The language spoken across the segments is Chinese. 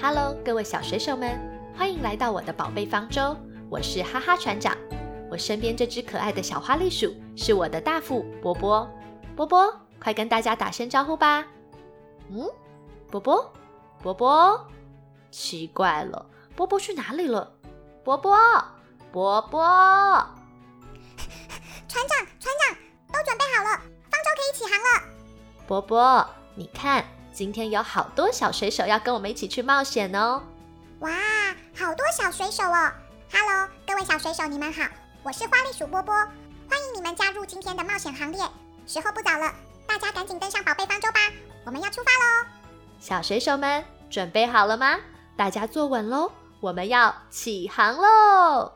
Hello，各位小水手们，欢迎来到我的宝贝方舟。我是哈哈船长。我身边这只可爱的小花栗鼠是我的大副波波。波波，快跟大家打声招呼吧。嗯，波波，波波，奇怪了，波波去哪里了？波波，波波，船长，船长，都准备好了，方舟可以起航了。波波，你看。今天有好多小水手要跟我们一起去冒险哦！哇，好多小水手哦！Hello，各位小水手，你们好，我是花栗鼠波波，欢迎你们加入今天的冒险行列。时候不早了，大家赶紧登上宝贝方舟吧，我们要出发喽！小水手们准备好了吗？大家坐稳喽，我们要起航喽！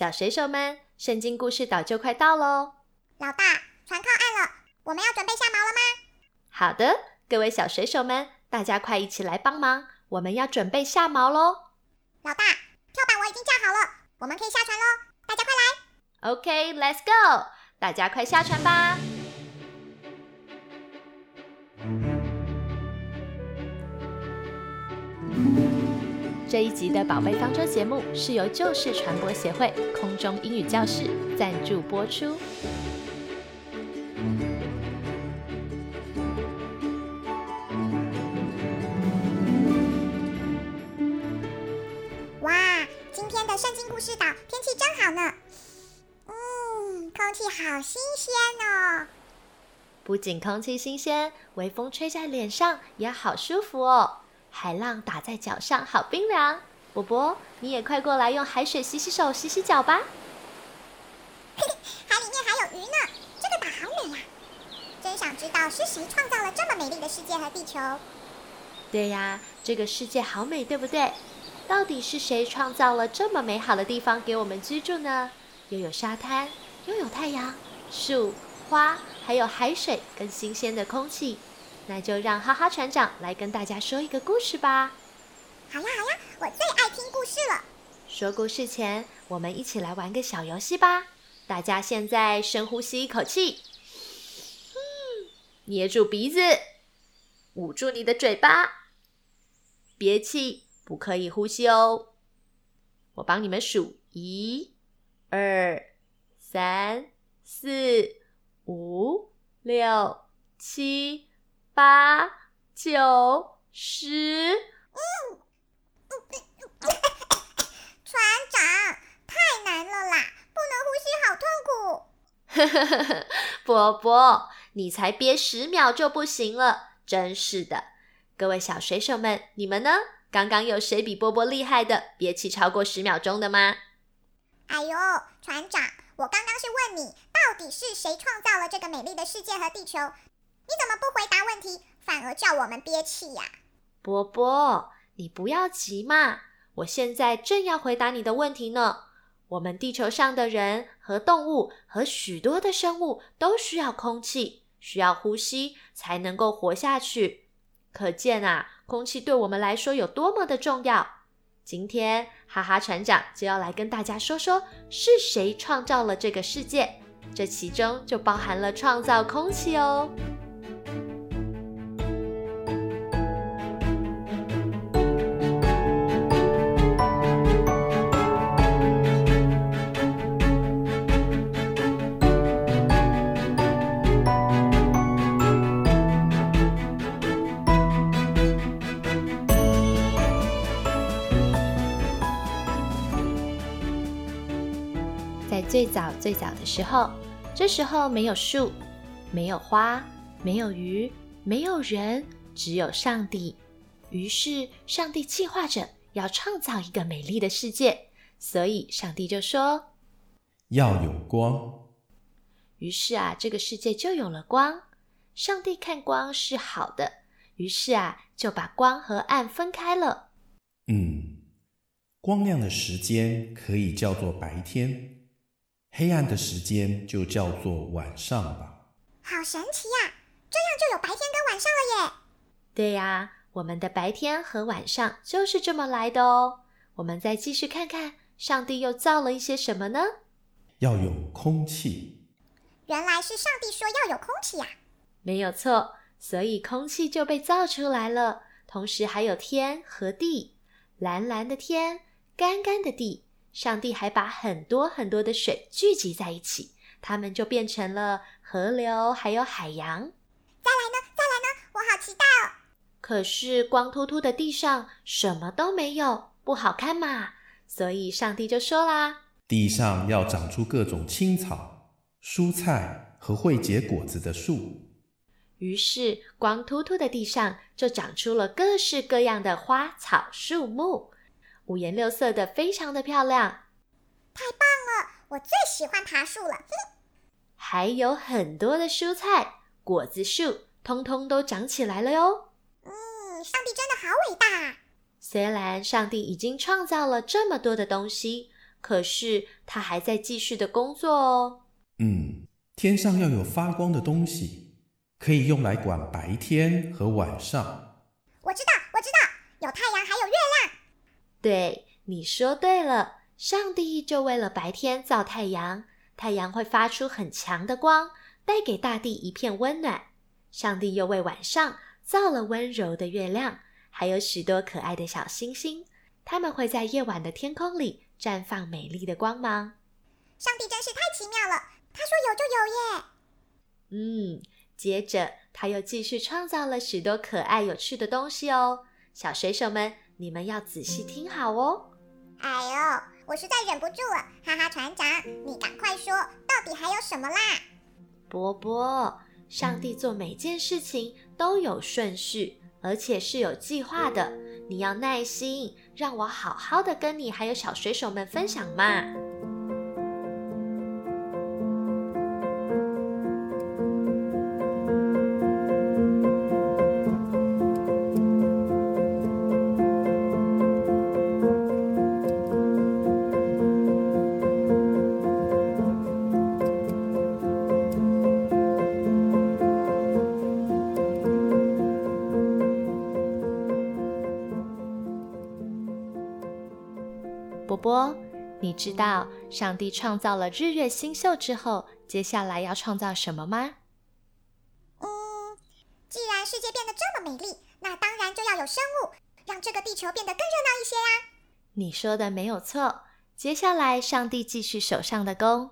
小水手们，圣经故事岛就快到喽！老大，船靠岸了，我们要准备下锚了吗？好的，各位小水手们，大家快一起来帮忙，我们要准备下锚喽！老大，跳板我已经架好了，我们可以下船喽！大家快来！OK，Let's go！大家快下船吧！这一集的宝贝方舟节目是由旧式传播协会空中英语教室赞助播出。今天的圣经故事岛天气真好呢。嗯，空气好新鲜哦。不仅空气新鲜，微风吹在脸上也好舒服哦。海浪打在脚上，好冰凉。波波，你也快过来用海水洗洗手、洗洗脚吧。嘿嘿，海里面还有鱼呢，这个岛好美呀！真想知道是谁创造了这么美丽的世界和地球。对呀，这个世界好美，对不对？到底是谁创造了这么美好的地方给我们居住呢？又有沙滩，又有太阳、树、花，还有海水跟新鲜的空气。那就让哈哈船长来跟大家说一个故事吧。好呀好呀，我最爱听故事了。说故事前，我们一起来玩个小游戏吧。大家现在深呼吸一口气，嗯，捏住鼻子，捂住你的嘴巴，憋气，不可以呼吸哦。我帮你们数：一、二、三、四、五、六、七。八九十，嗯，船长太难了啦，不能呼吸，好痛苦。呵呵呵呵，波波，你才憋十秒就不行了，真是的。各位小水手们，你们呢？刚刚有谁比波波厉害的，憋气超过十秒钟的吗？哎呦，船长，我刚刚是问你，到底是谁创造了这个美丽的世界和地球？你怎么不回答问题，反而叫我们憋气呀？波波，你不要急嘛，我现在正要回答你的问题呢。我们地球上的人和动物和许多的生物都需要空气，需要呼吸才能够活下去。可见啊，空气对我们来说有多么的重要。今天哈哈船长就要来跟大家说说，是谁创造了这个世界。这其中就包含了创造空气哦。最早最早的时候，这时候没有树，没有花，没有鱼，没有人，只有上帝。于是上帝计划着要创造一个美丽的世界，所以上帝就说：“要有光。”于是啊，这个世界就有了光。上帝看光是好的，于是啊，就把光和暗分开了。嗯，光亮的时间可以叫做白天。黑暗的时间就叫做晚上吧。好神奇呀！这样就有白天跟晚上了耶。对呀，我们的白天和晚上就是这么来的哦。我们再继续看看，上帝又造了一些什么呢？要有空气。原来是上帝说要有空气呀。没有错，所以空气就被造出来了。同时还有天和地，蓝蓝的天，干干的地。上帝还把很多很多的水聚集在一起，它们就变成了河流，还有海洋。再来呢？再来呢？我好期待哦！可是光秃秃的地上什么都没有，不好看嘛。所以上帝就说啦：“地上要长出各种青草、蔬菜和会结果子的树。”于是光秃秃的地上就长出了各式各样的花草树木。五颜六色的，非常的漂亮。太棒了，我最喜欢爬树了。还有很多的蔬菜、果子树，通通都长起来了哟。嗯，上帝真的好伟大。虽然上帝已经创造了这么多的东西，可是他还在继续的工作哦。嗯，天上要有发光的东西，可以用来管白天和晚上。我知道。对，你说对了，上帝就为了白天造太阳，太阳会发出很强的光，带给大地一片温暖。上帝又为晚上造了温柔的月亮，还有许多可爱的小星星，它们会在夜晚的天空里绽放美丽的光芒。上帝真是太奇妙了，他说有就有耶。嗯，接着他又继续创造了许多可爱有趣的东西哦，小水手们。你们要仔细听好哦！哎呦，我实在忍不住了，哈哈，船长，你赶快说，到底还有什么啦？波波，上帝做每件事情都有顺序，而且是有计划的。你要耐心，让我好好的跟你还有小水手们分享嘛。知道上帝创造了日月星宿之后，接下来要创造什么吗？嗯，既然世界变得这么美丽，那当然就要有生物，让这个地球变得更热闹一些呀。你说的没有错。接下来，上帝继续手上的工，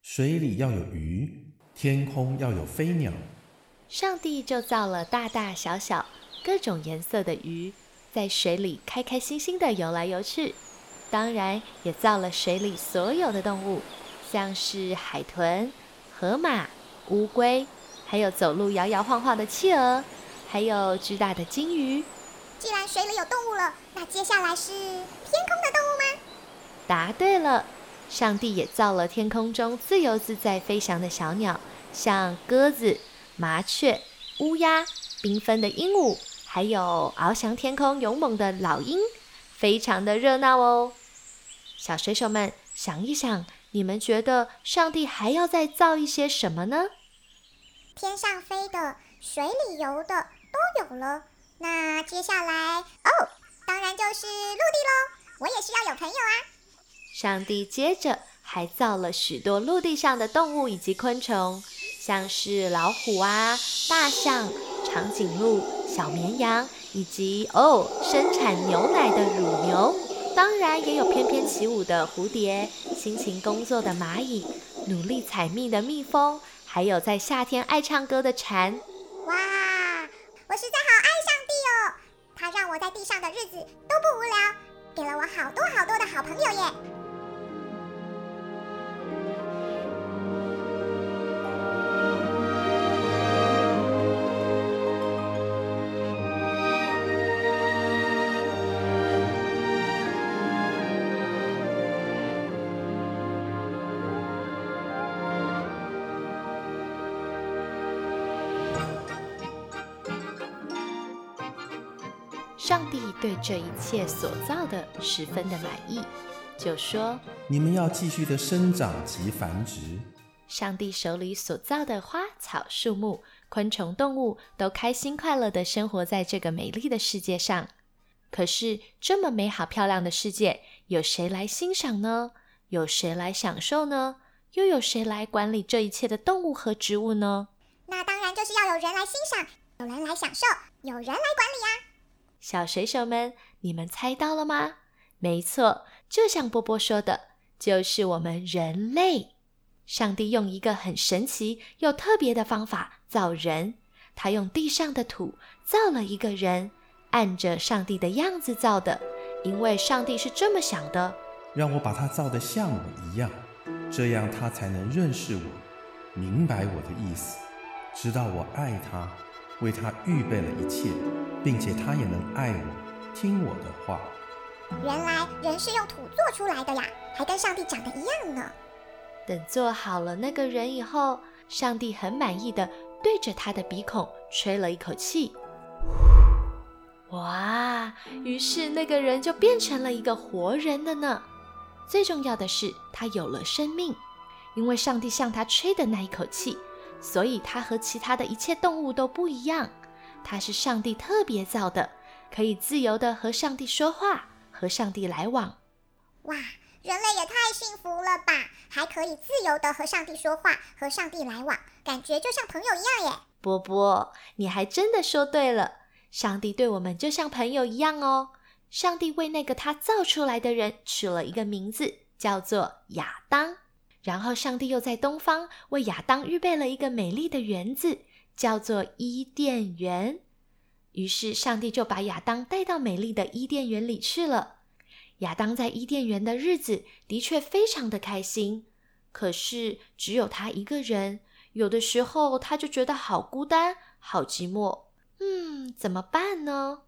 水里要有鱼，天空要有飞鸟。上帝就造了大大小小、各种颜色的鱼，在水里开开心心的游来游去。当然，也造了水里所有的动物，像是海豚、河马、乌龟，还有走路摇摇晃晃的企鹅，还有巨大的鲸鱼。既然水里有动物了，那接下来是天空的动物吗？答对了，上帝也造了天空中自由自在飞翔的小鸟，像鸽子、麻雀、乌鸦、缤纷的鹦鹉，还有翱翔天空勇猛的老鹰，非常的热闹哦。小水手们，想一想，你们觉得上帝还要再造一些什么呢？天上飞的、水里游的都有了，那接下来哦，当然就是陆地喽。我也需要有朋友啊。上帝接着还造了许多陆地上的动物以及昆虫，像是老虎啊、大象、长颈鹿、小绵羊，以及哦，生产牛奶的乳牛。当然，也有翩翩起舞的蝴蝶、辛勤工作的蚂蚁、努力采蜜的蜜蜂，还有在夏天爱唱歌的蝉。哇，我实在好爱上帝哦！他让我在地上的日子都不无聊，给了我好多好多的好朋友耶。上帝对这一切所造的十分的满意，就说：“你们要继续的生长及繁殖。”上帝手里所造的花草树木、昆虫动物都开心快乐的生活在这个美丽的世界上。可是，这么美好漂亮的世界，有谁来欣赏呢？有谁来享受呢？又有谁来管理这一切的动物和植物呢？那当然就是要有人来欣赏，有人来享受，有人来管理啊！小水手们，你们猜到了吗？没错，就像波波说的，就是我们人类。上帝用一个很神奇又特别的方法造人，他用地上的土造了一个人，按着上帝的样子造的，因为上帝是这么想的：让我把他造得像我一样，这样他才能认识我，明白我的意思，知道我爱他。为他预备了一切，并且他也能爱我，听我的话。原来人是用土做出来的呀，还跟上帝长得一样呢。等做好了那个人以后，上帝很满意的对着他的鼻孔吹了一口气，哇！于是那个人就变成了一个活人了呢。最重要的是，他有了生命，因为上帝向他吹的那一口气。所以，他和其他的一切动物都不一样。它是上帝特别造的，可以自由的和上帝说话，和上帝来往。哇，人类也太幸福了吧！还可以自由的和上帝说话，和上帝来往，感觉就像朋友一样耶。波波，你还真的说对了。上帝对我们就像朋友一样哦。上帝为那个他造出来的人取了一个名字，叫做亚当。然后，上帝又在东方为亚当预备了一个美丽的园子，叫做伊甸园。于是，上帝就把亚当带到美丽的伊甸园里去了。亚当在伊甸园的日子的确非常的开心，可是只有他一个人，有的时候他就觉得好孤单、好寂寞。嗯，怎么办呢？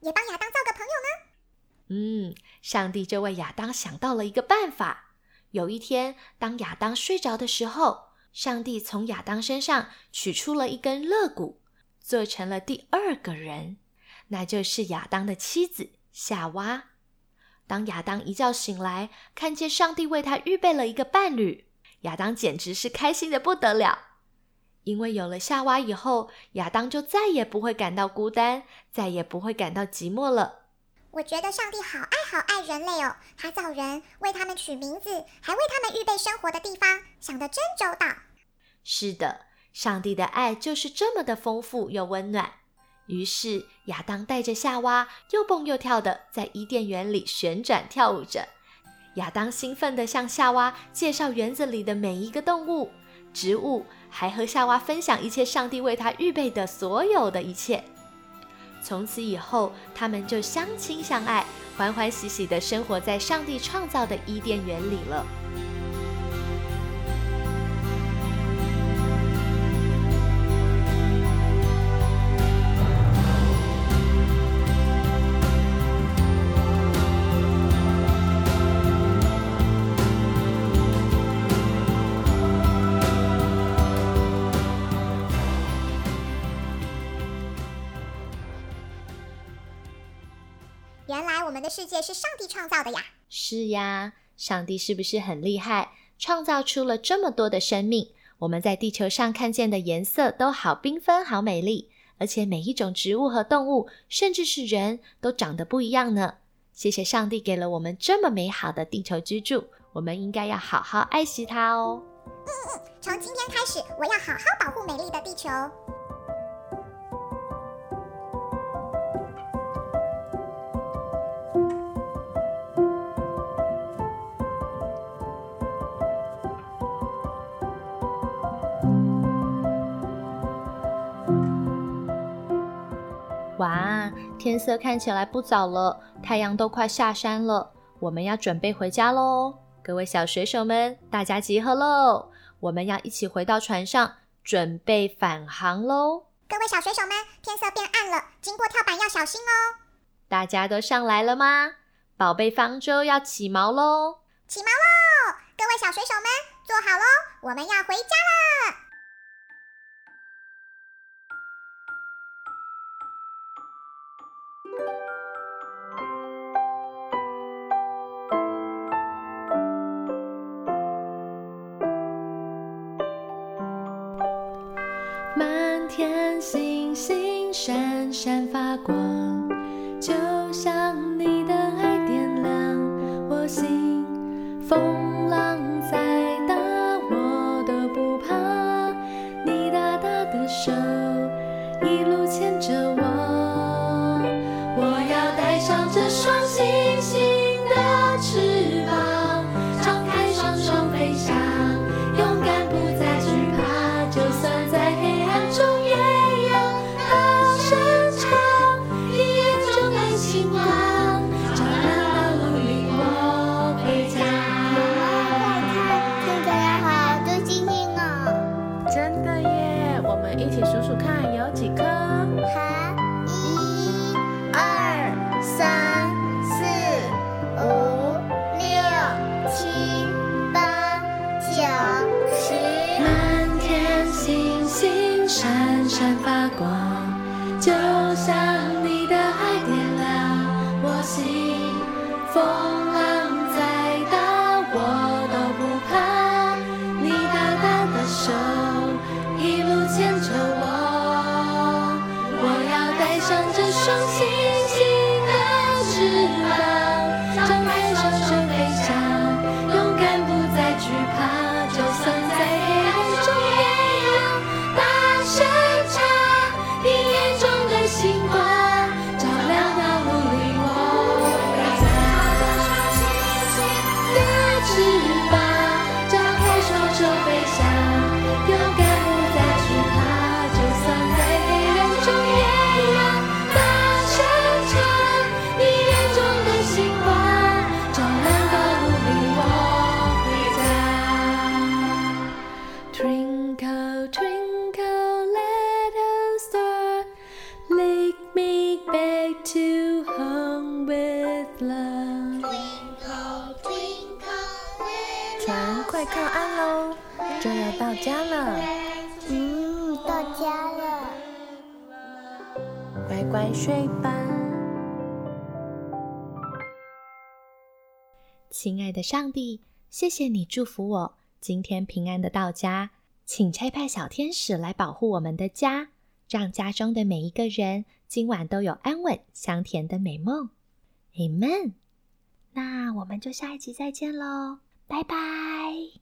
也帮亚当造个朋友呢？嗯，上帝就为亚当想到了一个办法。有一天，当亚当睡着的时候，上帝从亚当身上取出了一根肋骨，做成了第二个人，那就是亚当的妻子夏娃。当亚当一觉醒来，看见上帝为他预备了一个伴侣，亚当简直是开心的不得了。因为有了夏娃以后，亚当就再也不会感到孤单，再也不会感到寂寞了。我觉得上帝好爱好爱人类哦，他造人，为他们取名字，还为他们预备生活的地方，想得真周到。是的，上帝的爱就是这么的丰富又温暖。于是亚当带着夏娃又蹦又跳的在伊甸园里旋转跳舞着。亚当兴奋地向夏娃介绍园子里的每一个动物、植物，还和夏娃分享一切上帝为他预备的所有的一切。从此以后，他们就相亲相爱，欢欢喜喜地生活在上帝创造的伊甸园里了。来我们的世界是上帝创造的呀！是呀，上帝是不是很厉害，创造出了这么多的生命？我们在地球上看见的颜色都好缤纷、好美丽，而且每一种植物和动物，甚至是人都长得不一样呢。谢谢上帝给了我们这么美好的地球居住，我们应该要好好爱惜它哦。嗯嗯，从今天开始，我要好好保护美丽的地球。天色看起来不早了，太阳都快下山了，我们要准备回家喽！各位小水手们，大家集合喽！我们要一起回到船上，准备返航喽！各位小水手们，天色变暗了，经过跳板要小心哦！大家都上来了吗？宝贝方舟要起锚喽！起锚喽！各位小水手们，坐好喽，我们要回家了！满天星星闪闪发光，就像闪发光，就像星光，快靠岸喽，就要到家了，嗯，到家了。乖乖睡吧。亲爱的上帝，谢谢你祝福我今天平安的到家，请差派小天使来保护我们的家，让家中的每一个人今晚都有安稳香甜的美梦。Amen。那我们就下一集再见喽，拜拜。